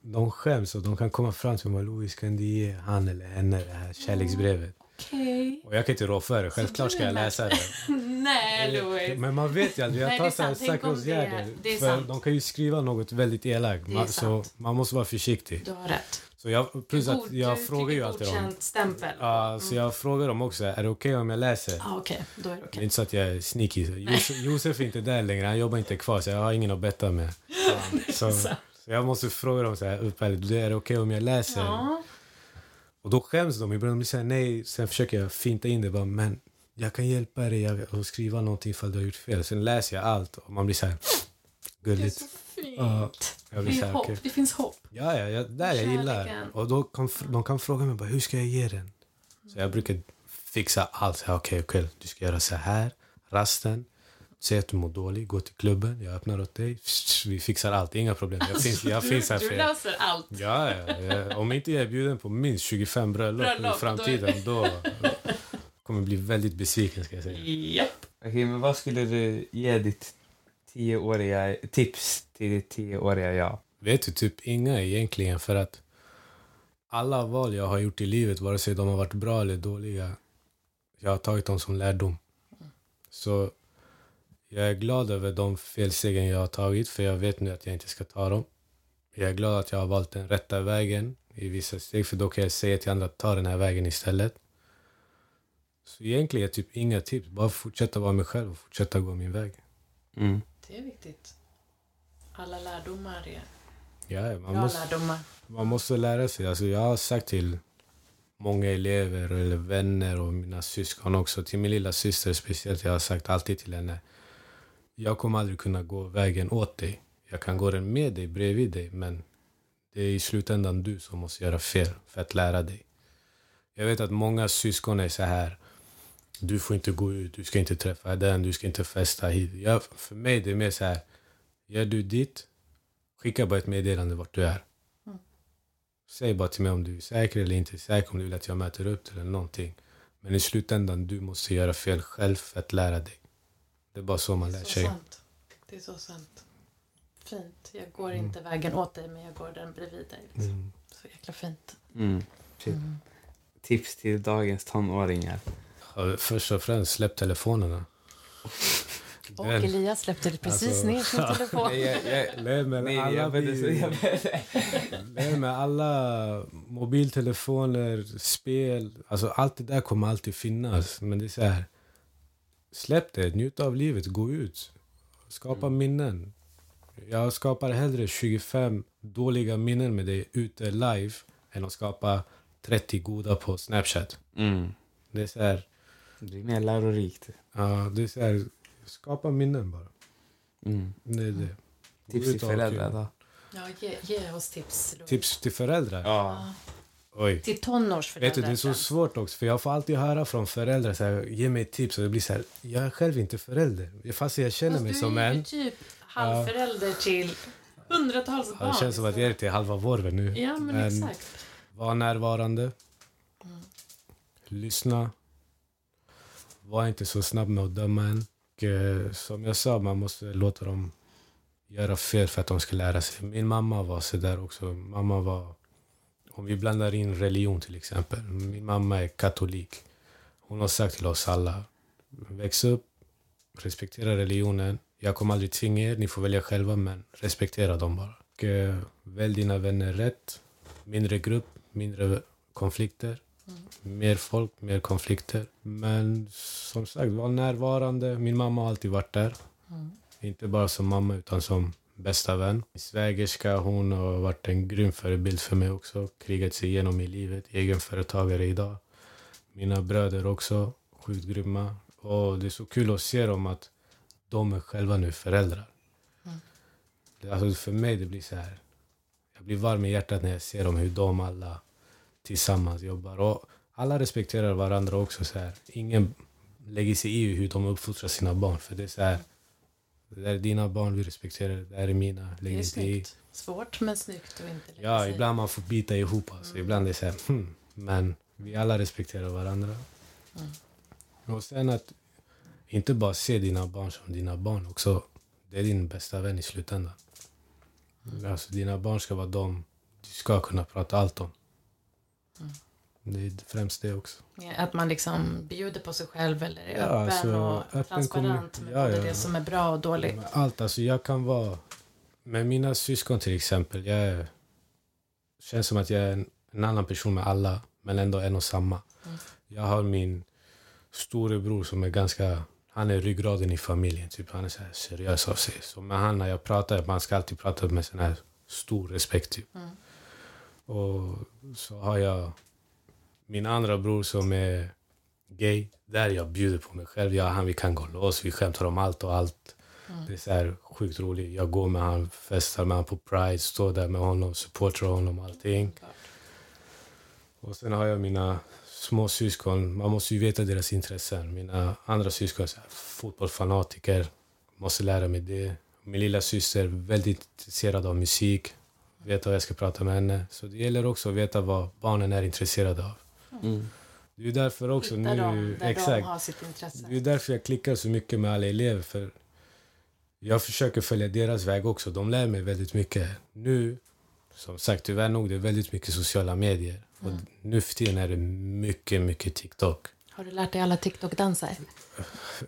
de skäms och de kan komma fram till mig. Louis, kan du ge han eller henne det här kärleksbrevet? Okej. Och jag kan inte rå för det. Självklart ska är jag läsa det. Nej, Louis. Men man vet ju aldrig. Jag tar det är så här sant. Tänk om det är- säkerhetsåtgärder. det är För sant. de kan ju skriva något väldigt elakt. Är Man, så man måste vara försiktig. Du har rätt. Så jag, plus att God- jag frågar ju alltid dem. stämpel. Ja, så jag frågar dem också. Är det okej om jag läser? Ja, okej. Då är det Det är okej. inte så att jag är sneaky. Josef, Josef är inte där längre. Han jobbar inte kvar, så jag har ingen att betta med. Så, så jag måste fråga dem så här. Är det okej om jag läser? Ja. Och då skäms de. Ibland blir säger nej. Sen försöker jag finta in det. Bara, men jag kan hjälpa dig att skriva någonting ifall du har gjort fel. Sen läser jag allt och man blir så här Det är gulligt. så fint. Jag Det så är här, hopp. okej. Det finns hopp. Ja, ja, ja, där jag gillar. Kärleken. Och då kan, de kan fråga mig bara, hur ska jag ge den? Så jag brukar fixa allt. Okej, okej, du ska göra så här. Rasten. Säg att du mår dåligt, gå till klubben, jag öppnar åt dig. Vi fixar allt, inga problem. Jag finns, jag finns här du för er. löser allt. Ja, ja. Om inte jag är bjuden på minst 25 bröllop, Bröllop, i framtiden, då kommer jag bli väldigt besviken ska jag säga. Japp. Okej, men vad skulle du ge ditt tioåriga tips till ditt tioåriga jag? Vet du, typ inga egentligen för att alla val jag har gjort i livet, vare sig de har varit bra eller dåliga, jag har tagit dem som lärdom. Så jag är glad över de felstegen jag har tagit, för jag vet nu att jag inte ska ta dem. Jag är glad att jag har valt den rätta vägen i vissa steg, för då kan jag säga till andra att ta den här vägen istället. Så egentligen typ inga tips, bara fortsätta vara mig själv och fortsätta gå min väg. Mm. Det är viktigt. Alla lärdomar är Ja, man bra måste... lärdomar. Man måste lära sig. Alltså jag har sagt till många elever eller vänner och mina syskon också. Till min lilla syster speciellt. Jag har sagt alltid till henne. Jag kommer aldrig kunna gå vägen åt dig. Jag kan gå den med dig, bredvid dig. Men det är i slutändan du som måste göra fel för att lära dig. Jag vet att många syskon är så här. Du får inte gå ut, du ska inte träffa den, du ska inte festa hit. Jag, för mig det är mer så här. Gör du ditt, skicka bara ett meddelande vart du är. Säg bara till mig om du är säker eller inte säker, om du vill att jag möter upp till eller någonting. Men i slutändan, du måste göra fel själv för att lära dig. Det är bara så man lär sig. sant. Det är så sant. Fint. Jag går inte vägen åt dig, men jag går den bredvid dig. Liksom. Mm. Så jäkla fint. Mm. Typ. Tips till dagens tonåringar. Först och främst, släpp telefonerna. Och Den- Elias släppte precis Alltså- ner sin telefon. Nej, jag, jag, Nej, men nej, alla. Nej, men alla mobiltelefoner, spel, alltså allt det där kommer alltid finnas. Men det är så här, släpp det, njut av livet, gå ut. Skapa minnen. Jag skapar hellre 25 dåliga minnen med dig ute live än att skapa 30 goda på Snapchat. Mm. Det är så här, Det blir mer lärorikt. ja, det är så här skapa minnen bara. Mm. Det är det. Tips till föräldrar då? Ja, ge, ge oss tips. Louis. Tips till föräldrar? Ja. Oj. Till tonårsföräldrar. Vet du, det är så svårt också. För jag får alltid höra från föräldrar så här, ge mig tips. Och det blir så här, jag är själv inte förälder. Fast jag känner Fast mig du som är ju en. typ halvförälder till hundratals Ja, barn. det känns som att jag är till halva vårven nu. Ja, men, exakt. Var närvarande. Lyssna. Var inte så snabb med att döma en. Och, eh, som jag sa, man måste låta dem göra fel för att de ska lära sig. Min mamma var så där också. Mamma var... Om vi blandar in religion till exempel. Min mamma är katolik. Hon har sagt till oss alla. Väx upp, respektera religionen. Jag kommer aldrig tvinga er, ni får välja själva, men respektera dem bara. Och, eh, välj dina vänner rätt. Mindre grupp, mindre konflikter. Mer folk, mer konflikter. Men som sagt, var närvarande. Min mamma har alltid varit där. Inte bara som mamma, utan som bästa vän. Min svägerska, hon har varit en grym förebild för mig också. Krigat sig igenom i livet. Egenföretagare idag. Mina bröder också, sjukt grymma. Och det är så kul att se dem att de är själva nu föräldrar. Det- Alltså för mig det blir så här. Jag blir varm i hjärtat när jag ser dem hur de alla tillsammans jobbar. Och alla respekterar varandra också. Så här. Ingen lägger sig i hur de uppfostrar sina barn. För det är så här. Det där är dina barn, vi respekterar det. Det här är mina, Det lägg är inte i. Svårt, men snyggt och inte lägga Ja, sig ibland man får bita ihop. Alltså. Ibland är det så här, hmm, Men vi alla respekterar varandra. Och sen att inte bara se dina barn som dina barn också. Det är din bästa vän i slutändan. Alltså dina barn ska vara de du ska kunna prata allt om. Det är främst det också. Att man liksom bjuder på sig själv eller är Ja, öppen alltså, och öppen transparent med ja, både ja. det som är bra och dåligt. Allt, alltså jag kan vara... Med mina syskon till exempel, jag är, känns som att jag är en, en annan person med alla, men ändå en och samma. Mm. Jag har min storebror som är ganska... Han är ryggraden i familjen, typ. han är så seriös av sig. Så med han när jag pratar, man ska alltid prata med sån här stor respekt. Typ. Mm. Och så har jag min andra bror som är gay. Där jag bjuder på mig själv. Jag och han vi kan gå loss, vi skämtar om allt och allt. Mm. Det är så här sjukt roligt. Jag går med han, festar med han på Pride, står där med honom, supportar honom och allting. Och sen har jag mina små syskon. Man måste ju veta deras intressen. Mina andra syskon är fotbollsfanatiker. Måste lära mig det. Min lilla syster är väldigt intresserad av musik. Vet vad jag ska prata med henne. Så det gäller också att veta vad barnen är intresserade av. Mm. Det är därför också Hitta nu... dem där de exakt. har sitt intresse. Det är därför jag klickar så mycket med alla elever. För jag försöker följa deras väg också. De lär mig väldigt mycket. Nu, som sagt, tyvärr nog, det är väldigt mycket sociala medier. Och nu för tiden är det mycket, mycket TikTok. Har du lärt dig alla TikTok-danser?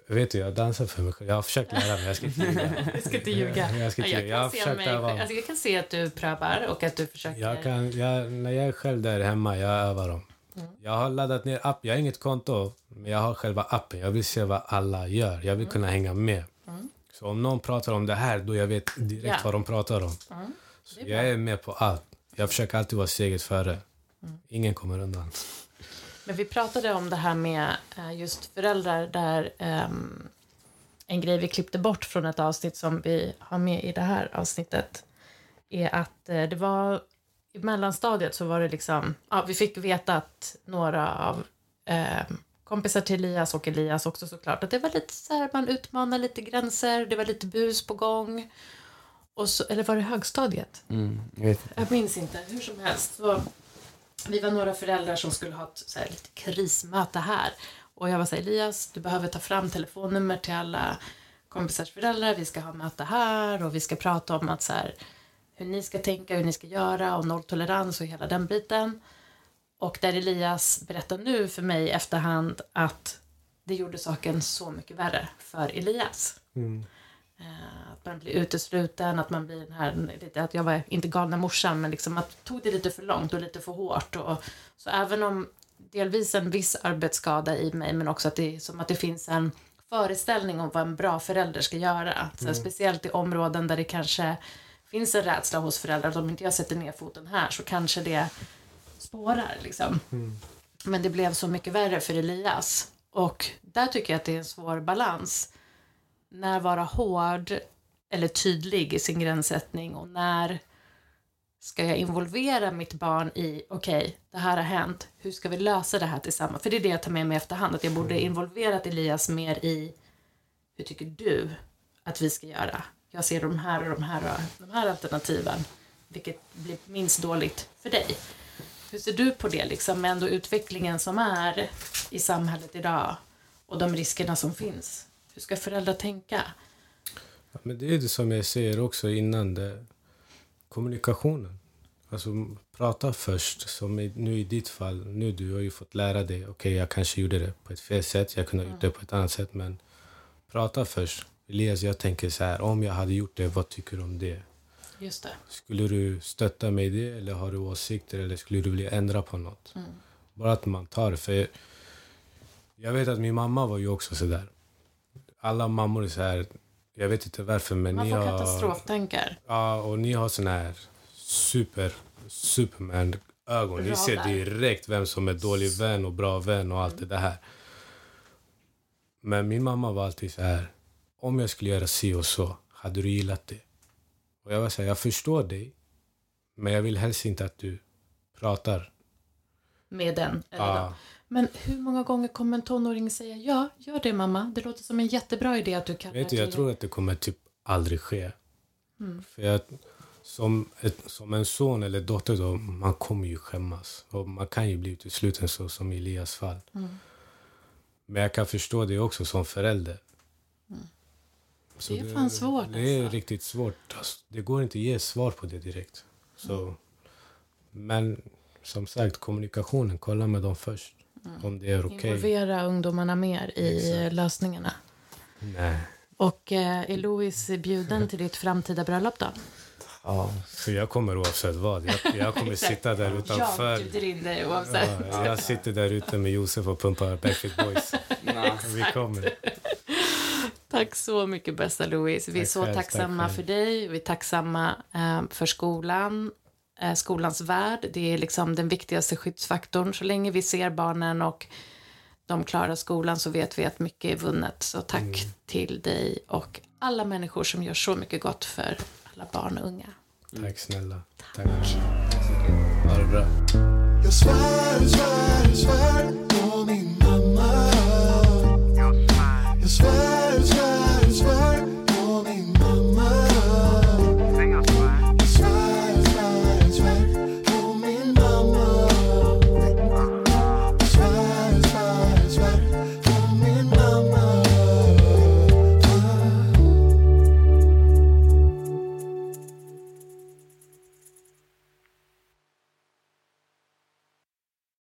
Vet du, jag dansar för mig själv. Jag har försökt lära mig, jag ska inte ljuga. Jag ska inte ljuga. Jag ska inte ljuga. Jag se försökt mig, öva. alltså jag kan se att du prövar och att du försöker. Jag kan, jag, när jag är själv där hemma, jag övar dem. Jag har laddat ner app. Jag har inget konto, men jag har själva appen. Jag vill se vad alla gör. Jag vill kunna hänga med. Så om någon pratar om det här, då jag vet direkt Ja. vad de pratar om. Så jag är med på allt. Jag försöker alltid vara steget före. Ingen kommer undan. Men vi pratade om det här med eh, just föräldrar där ehm, en grej vi klippte bort från ett avsnitt som vi har med i det här avsnittet är att eh, det var i mellanstadiet så var det liksom, ja, vi fick veta att några av ehm, kompisar till Elias och Elias också såklart, att det var lite så här, man utmanar lite gränser, det var lite bus på gång. Och så, eller var det högstadiet? Mm. Jag vet inte. Jag minns inte, hur som helst. Så vi var några föräldrar som skulle ha ett så här, lite krismöte här. Och jag var så här, Elias, du behöver ta fram telefonnummer till alla kompisars föräldrar. Vi ska ha möte här och vi ska prata om att så här, hur ni ska tänka, hur ni ska göra och nolltolerans och hela den biten. Och där Elias berättar nu för mig efterhand att det gjorde saken så mycket värre för Elias. Eh, Att man blir utesluten, att man blir den här, att jag var inte galna morsan, men liksom att tog det lite för långt och lite för hårt. Och, så även om delvis en viss arbetsskada i mig, men också att det är som att det finns en föreställning om vad en bra förälder ska göra. Så här, Speciellt i områden där det kanske finns en rädsla hos föräldrar, att om inte jag sätter ner foten här så kanske det spårar. Liksom. Men det blev så mycket värre för Elias. Och där tycker jag att det är en svår balans när vara hård eller tydlig i sin gränssättning och när ska jag involvera mitt barn i, okej, det här har hänt, hur ska vi lösa det här tillsammans? För det är det jag tar med mig efterhand, att jag borde involverat Elias mer i, hur tycker du att vi ska göra? Jag ser de här och de här, och de här alternativen, vilket blir minst dåligt för dig. Hur ser du på det, liksom, med ändå utvecklingen som är i samhället idag och de riskerna som finns? Hur ska föräldrar tänka? Ja, men det är det som jag säger också innan. Det, kommunikationen. Alltså prata först. Som i, nu i ditt fall. Nu du har ju fått lära dig. Okej, jag kanske gjorde det på ett fel sätt. Jag kunde ha gjort det på ett annat sätt. Men prata först. Elias, jag tänker så här. Om jag hade gjort det, vad tycker du om det? Just det. Skulle du stötta mig i det? Eller har du åsikter? Eller skulle du vilja ändra på något? Bara att man tar det. För jag vet att min mamma var ju också så där. Alla mammor är så här. Jag vet inte varför, men Man ni får har... katastroftankar. Ja, och ni har sån här super, superman-ögon. Ni ser direkt vem som är dålig vän och bra vän och allt det där. Men min mamma var alltid så här. Om jag skulle göra si och så, hade du gillat det? Och jag var så här, jag förstår dig. Men jag vill helst inte att du pratar. Med den. Eller dem. Men hur många gånger kommer en tonåring säga ja, gör det mamma. Det låter som en jättebra idé att du kallar Vet du, jag tror att det kommer typ aldrig ske. Mm. För jag, som, ett, som en son eller dotter då, man kommer ju skämmas. Och man kan ju bli utesluten så som i Elias fall. Mm. Men jag kan förstå det också som förälder. Så Det är fan svårt, Det är alltså. riktigt svårt. Alltså, det går inte att ge svar på det direkt. Så, Men som sagt, kommunikationen, kolla med dem först. Om det är okej. Involvera ungdomarna mer i Exakt. lösningarna. Nej. Och eh, är Louis bjuden till ditt framtida bröllop då? Ja. Så jag kommer oavsett vad. Jag, jag kommer sitta där utanför. Jag bjuder in dig oavsett. Ja, jag sitter där ute med Josef och pumpar Backstreet Boys. Vi kommer. Tack så mycket bästa Louise. Vi är Tack så själv, tacksamma tack för dig. Vi är tacksamma eh, för skolan, eh, skolans värld. Det är liksom den viktigaste skyddsfaktorn. Så länge vi ser barnen och de klarar skolan så vet vi att mycket är vunnet. Så tack Mm. till dig och alla människor som gör så mycket gott för alla barn och unga. Tack snälla. Tack. Ha det bra. Jag svär, svär, svär